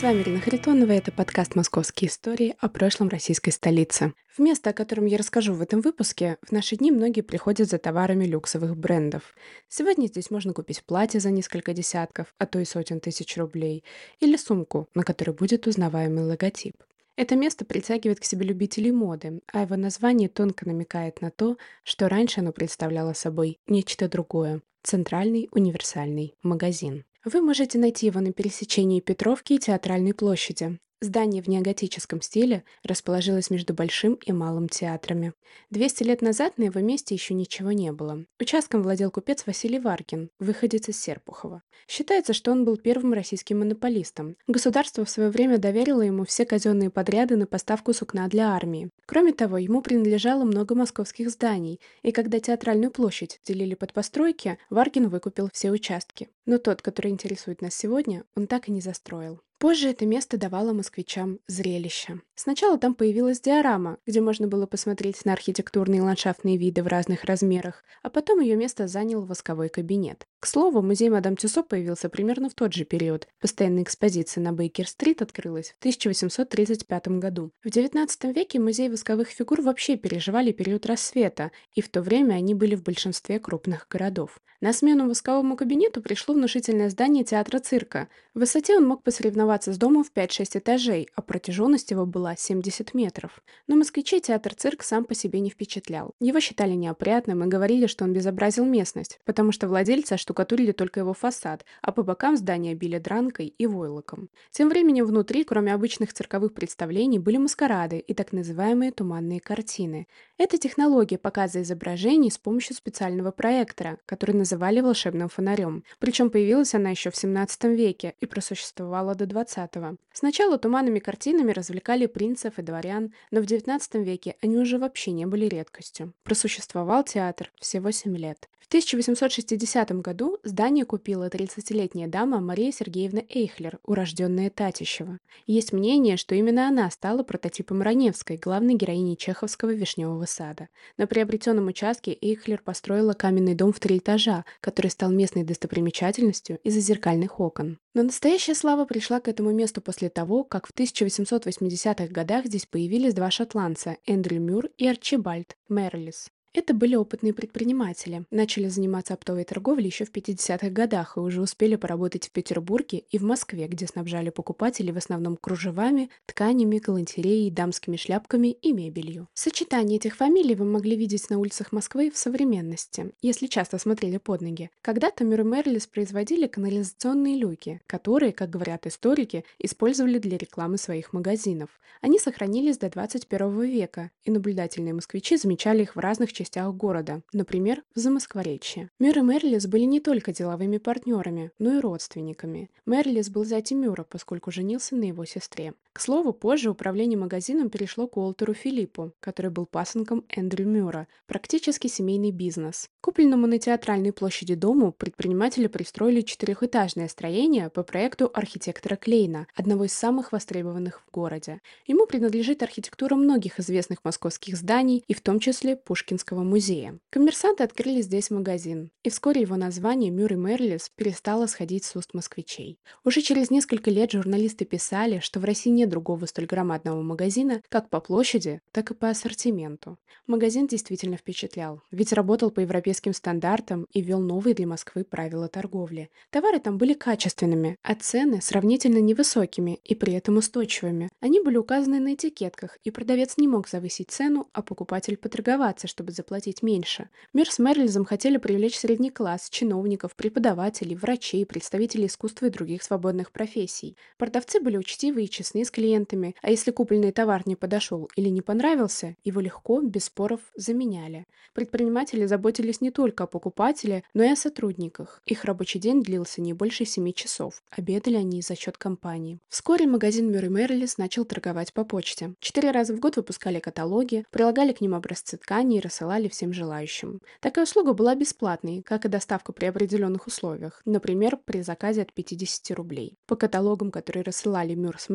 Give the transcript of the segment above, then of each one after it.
С вами Ирина Харитонова, это подкаст «Московские истории» о прошлом российской столице. В место, о котором я расскажу в этом выпуске, в наши дни многие приходят за товарами люксовых брендов. Сегодня здесь можно купить платье за несколько десятков, а то и сотен тысяч рублей, или сумку, на которой будет узнаваемый логотип. Это место притягивает к себе любителей моды, а его название тонко намекает на то, что раньше оно представляло собой нечто другое – центральный универсальный магазин. Вы можете найти его на пересечении Петровки и Театральной площади. Здание в неоготическом стиле расположилось между Большим и Малым театрами. 200 лет назад на его месте еще ничего не было. Участком владел купец Василий Варкин, выходец из Серпухова. Считается, что он был первым российским монополистом. Государство в свое время доверило ему все казенные подряды на поставку сукна для армии. Кроме того, ему принадлежало много московских зданий, и когда театральную площадь делили под постройки, Варкин выкупил все участки. Но тот, который интересует нас сегодня, он так и не застроил. Позже это место давало москвичам зрелище. Сначала там появилась диорама, где можно было посмотреть на архитектурные и ландшафтные виды в разных размерах, а потом ее место занял восковой кабинет. К слову, музей Мадам Тюсо появился примерно в тот же период. Постоянная экспозиция на Бейкер-стрит открылась в 1835 году. В XIX веке музей восковых фигур вообще переживали период рассвета, и в то время они были в большинстве крупных городов. На смену восковому кабинету пришло внушительное здание театра цирка. В высоте он мог посоревноваться с домом в 5-6 этажей, а протяженность его была 70 метров. Но москвичей театр-цирк сам по себе не впечатлял. Его считали неопрятным и говорили, что он безобразил местность, потому что владельцы штукатурили только его фасад, а по бокам здания били дранкой и войлоком. Тем временем внутри, кроме обычных цирковых представлений, были маскарады и так называемые туманные картины. Это технология показа изображений с помощью специального проектора, который называли волшебным фонарем. Причем появилась она еще в 17 веке и просуществовала до 20-го. Сначала туманными картинами развлекали принцев и дворян, но в 19 веке они уже вообще не были редкостью. Просуществовал театр всего 7 лет. В 1860 году здание купила 30-летняя дама Мария Сергеевна Эйхлер, урожденная Татищева. Есть мнение, что именно она стала прототипом Раневской, главной героини чеховского «Вишневого сада». На приобретенном участке Эйхлер построила каменный дом в три этажа, который стал местной достопримечательностью из-за зеркальных окон. Но настоящая слава пришла к этому месту после того, как в 1880-х годах здесь появились два шотландца – Эндрю Мюр и Арчибальд Мерлис. Это были опытные предприниматели, начали заниматься оптовой торговлей еще в 50-х годах и уже успели поработать в Петербурге и в Москве, где снабжали покупателей в основном кружевами, тканями, галантереей, дамскими шляпками и мебелью. Сочетание этих фамилий вы могли видеть на улицах Москвы в современности, если часто смотрели под ноги. Когда-то Мюр Мерлис производили канализационные люки, которые, как говорят историки, использовали для рекламы своих магазинов. Они сохранились до 21 века, и наблюдательные москвичи замечали их в разных частях города, например, в Замоскворечье. Мюр и Мерлис были не только деловыми партнерами, но и родственниками. Мерлис был зятем Мюра, поскольку женился на его сестре. К слову, позже управление магазином перешло к Уолтеру Филиппу, который был пасынком Эндрю Мюра, практически семейный бизнес. Купленному на театральной площади дому предприниматели пристроили четырехэтажное строение по проекту архитектора Клейна, одного из самых востребованных в городе. Ему принадлежит архитектура многих известных московских зданий, и в том числе Пушкинского музея. Коммерсанты открыли здесь магазин, и вскоре его название Мюррей Мерлис перестало сходить с уст москвичей. Уже через несколько лет журналисты писали, что в России нет другого столь громадного магазина как по площади, так и по ассортименту. Магазин действительно впечатлял, ведь работал по европейским стандартам и вел новые для Москвы правила торговли. Товары там были качественными, а цены сравнительно невысокими и при этом устойчивыми. Они были указаны на этикетках, и продавец не мог завысить цену, а покупатель поторговаться, чтобы заплатить меньше. Мир с Мерлизом хотели привлечь средний класс, чиновников, преподавателей, врачей, представителей искусства и других свободных профессий. Продавцы были учтивы и честны с клиентами, а если купленный товар не подошел или не понравился, его легко, без споров, заменяли. Предприниматели заботились не только о покупателе, но и о сотрудниках. Их рабочий день длился не больше 7 часов. Обедали они за счет компании. Вскоре магазин Мюр и Мерлис начал торговать по почте. Четыре раза в год выпускали каталоги, прилагали к ним образцы тканей и рассылали всем желающим. Такая услуга была бесплатной, как и доставка при определенных условиях, например, при заказе от 50 рублей. По каталогам, которые рассылали Мюр с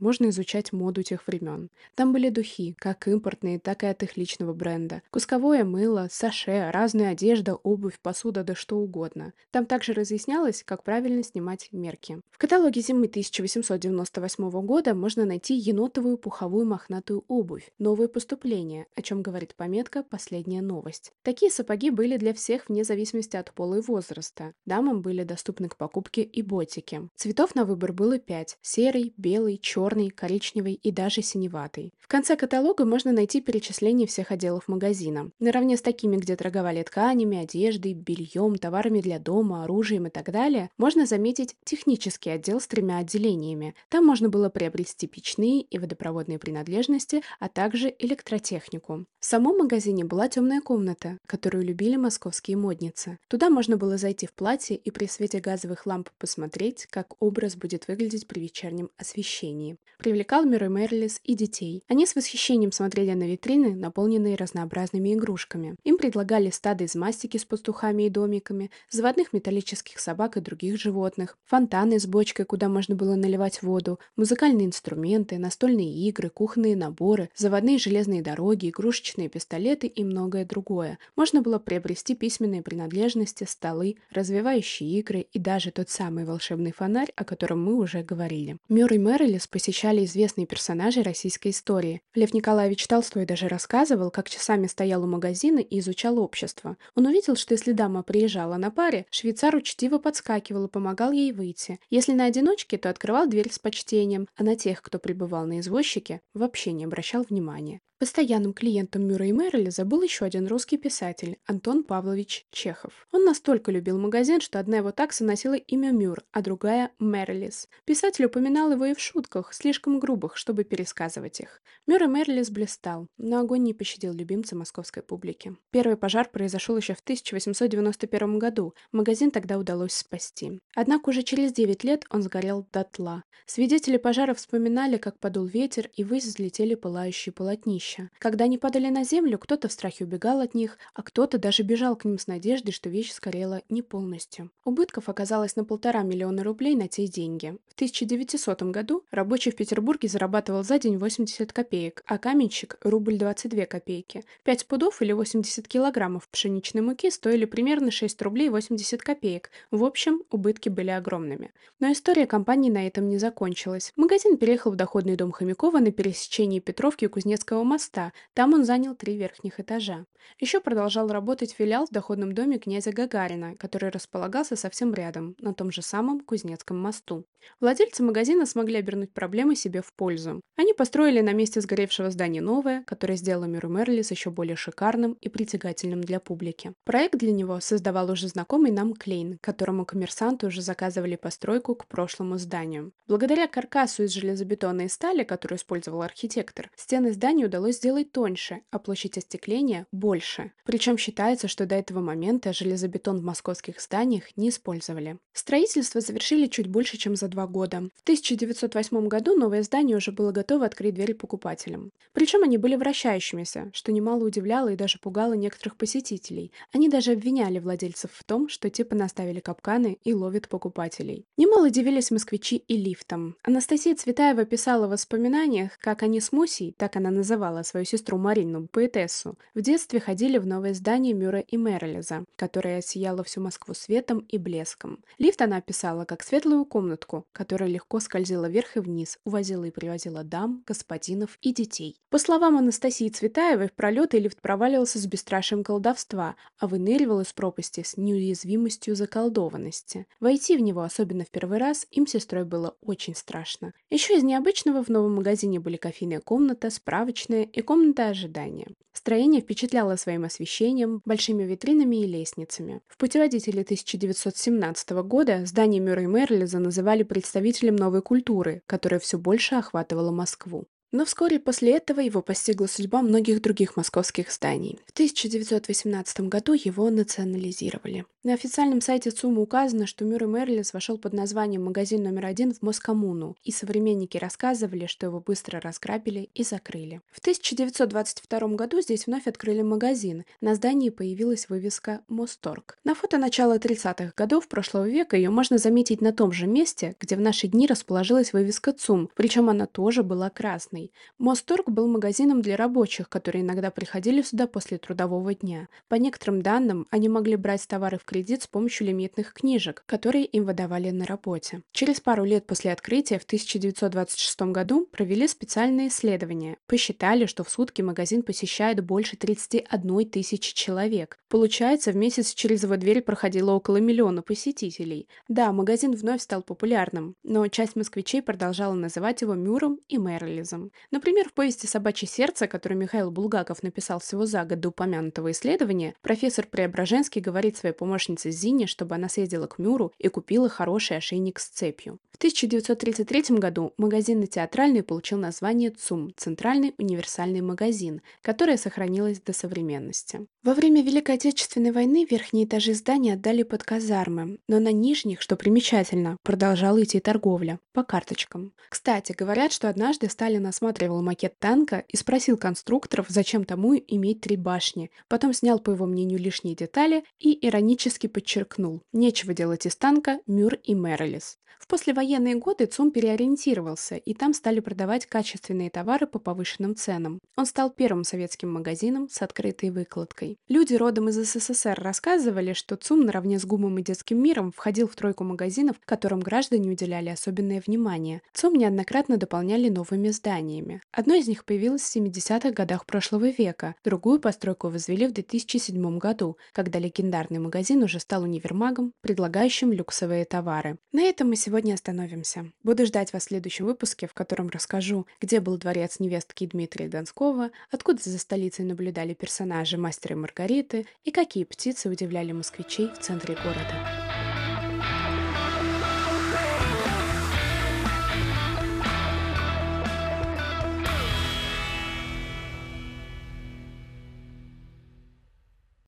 можно изучать моду тех времен. Там были духи, как импортные, так и от их личного бренда, кусковое мыло, саше, разная одежда, обувь, посуда, да что угодно. Там также разъяснялось, как правильно снимать мерки. В каталоге зимы 1898 года можно найти енотовую пуховую мохнатую обувь, новое поступление, о чем говорит пометка «Последняя новость». Такие сапоги были для всех вне зависимости от пола и возраста. Дамам были доступны к покупке и ботики. Цветов на выбор было пять – серый, белый, черный, коричневый и даже синеватый. В конце каталога можно найти перечисление всех отделов магазина. Наравне с такими, где торговали тканями, одеждой, бельем, товарами для дома, оружием и так далее, можно заметить технический отдел с тремя отделениями. Там можно было приобрести печные и водопроводные принадлежности, а также электротехнику. В самом магазине была темная комната, которую любили московские модницы. Туда можно было зайти в платье и при свете газовых ламп посмотреть, как образ будет выглядеть при вечернем освещении. Привлекал Мирой Мерлис и детей. Они с восхищением смотрели на витрины, наполненные разнообразными игрушками. Им предлагали стады из мастики с пастухами и домиками, заводных металлических собак и других животных, фонтаны с бочкой, куда можно было наливать воду, музыкальные инструменты, настольные игры, кухонные наборы, заводные железные дороги, игрушечные пистолеты и многое другое. Можно было приобрести письменные принадлежности, столы, развивающие игры и даже тот самый волшебный фонарь, о котором мы уже говорили. Мюр и Мэрилис посещали известные персонажи российской истории. Лев Николаевич Толстой даже рассказывал, как часами стоял у магазина и изучал общество. Он увидел, что если дама приезжала на паре, швейцар учтиво подскакивал и помогал ей выйти. Если на одиночке, то открывал дверь с почтением, а на тех, кто пребывал на извозчике, вообще не обращал внимания. Постоянным клиентом Мюра и Мерлиза был еще один русский писатель – Антон Павлович Чехов. Он настолько любил магазин, что одна его такса носила имя Мюр, а другая – Мерлис. Писатель упоминал его и в шутках, слишком грубых, чтобы пересказывать их. Мюр и Мерлис блистал, но огонь не пощадил любимца московской публики. Первый пожар произошел еще в 1891 году, магазин тогда удалось спасти. Однако уже через 9 лет он сгорел дотла. Свидетели пожара вспоминали, как подул ветер и ввысь взлетели пылающие полотнища жилища. Когда они падали на землю, кто-то в страхе убегал от них, а кто-то даже бежал к ним с надеждой, что вещь сгорела не полностью. Убытков оказалось на полтора миллиона рублей на те деньги. В 1900 году рабочий в Петербурге зарабатывал за день 80 копеек, а каменщик – рубль 22 копейки. 5 пудов или 80 килограммов пшеничной муки стоили примерно 6 рублей 80 копеек. В общем, убытки были огромными. Но история компании на этом не закончилась. Магазин переехал в доходный дом Хомякова на пересечении Петровки и Кузнецкого моста, моста. Там он занял три верхних этажа. Еще продолжал работать филиал в доходном доме князя Гагарина, который располагался совсем рядом, на том же самом Кузнецком мосту. Владельцы магазина смогли обернуть проблемы себе в пользу. Они построили на месте сгоревшего здания новое, которое сделало Миру Мерлис еще более шикарным и притягательным для публики. Проект для него создавал уже знакомый нам Клейн, которому коммерсанты уже заказывали постройку к прошлому зданию. Благодаря каркасу из железобетонной стали, которую использовал архитектор, стены здания удалось сделать тоньше, а площадь остекления – больше. Причем считается, что до этого момента железобетон в московских зданиях не использовали. Строительство завершили чуть больше, чем за два года. В 1908 году новое здание уже было готово открыть двери покупателям. Причем они были вращающимися, что немало удивляло и даже пугало некоторых посетителей. Они даже обвиняли владельцев в том, что те понаставили капканы и ловят покупателей. Немало удивились москвичи и лифтом. Анастасия Цветаева писала в воспоминаниях, как они с Мусей, так она называла называла свою сестру Марину, поэтессу, в детстве ходили в новое здание Мюра и Мерлиза, которое осияло всю Москву светом и блеском. Лифт она описала как светлую комнатку, которая легко скользила вверх и вниз, увозила и привозила дам, господинов и детей. По словам Анастасии Цветаевой, в пролеты лифт проваливался с бесстрашием колдовства, а выныривал из пропасти с неуязвимостью заколдованности. Войти в него, особенно в первый раз, им сестрой было очень страшно. Еще из необычного в новом магазине были кофейная комната, справочная, и комната ожидания. Строение впечатляло своим освещением, большими витринами и лестницами. В путеводителе 1917 года здание Мюррей Мерлиза называли представителем новой культуры, которая все больше охватывала Москву. Но вскоре после этого его постигла судьба многих других московских зданий. В 1918 году его национализировали. На официальном сайте ЦУМа указано, что Мюррей Мерлис вошел под названием «Магазин номер один» в Москоммуну, и современники рассказывали, что его быстро разграбили и закрыли. В 1922 году здесь вновь открыли магазин. На здании появилась вывеска «Мосторг». На фото начала 30-х годов прошлого века ее можно заметить на том же месте, где в наши дни расположилась вывеска ЦУМ, причем она тоже была красной. Мосторг был магазином для рабочих, которые иногда приходили сюда после трудового дня. По некоторым данным, они могли брать товары в кредит с помощью лимитных книжек, которые им выдавали на работе. Через пару лет после открытия в 1926 году провели специальное исследование. Посчитали, что в сутки магазин посещает больше 31 тысячи человек. Получается, в месяц через его дверь проходило около миллиона посетителей. Да, магазин вновь стал популярным, но часть москвичей продолжала называть его Мюром и Мерлизом. Например, в повести «Собачье сердце», которую Михаил Булгаков написал всего за год до упомянутого исследования, профессор Преображенский говорит своей помощнице Зине, чтобы она съездила к Мюру и купила хороший ошейник с цепью. В 1933 году магазин театральный получил название ЦУМ – Центральный универсальный магазин, которое сохранилось до современности. Во время Великой Отечественной войны верхние этажи здания отдали под казармы, но на нижних, что примечательно, продолжала идти торговля по карточкам. Кстати, говорят, что однажды Сталин осматривал макет танка и спросил конструкторов, зачем тому иметь три башни. Потом снял, по его мнению, лишние детали и иронически подчеркнул «Нечего делать из танка Мюр и Мерлис». В послевоенные годы ЦУМ переориентировался, и там стали продавать качественные товары по повышенным ценам. Он стал первым советским магазином с открытой выкладкой. Люди родом из СССР рассказывали, что ЦУМ наравне с ГУМом и Детским миром входил в тройку магазинов, которым граждане уделяли особенное внимание. ЦУМ неоднократно дополняли новыми зданиями. Одно из них появилось в 70-х годах прошлого века, другую постройку возвели в 2007 году, когда легендарный магазин уже стал универмагом, предлагающим люксовые товары. На этом мы сегодня остановимся. Буду ждать вас в следующем выпуске, в котором расскажу, где был дворец невестки Дмитрия Донского, откуда за столицей наблюдали персонажи мастера и Маргариты и какие птицы удивляли москвичей в центре города.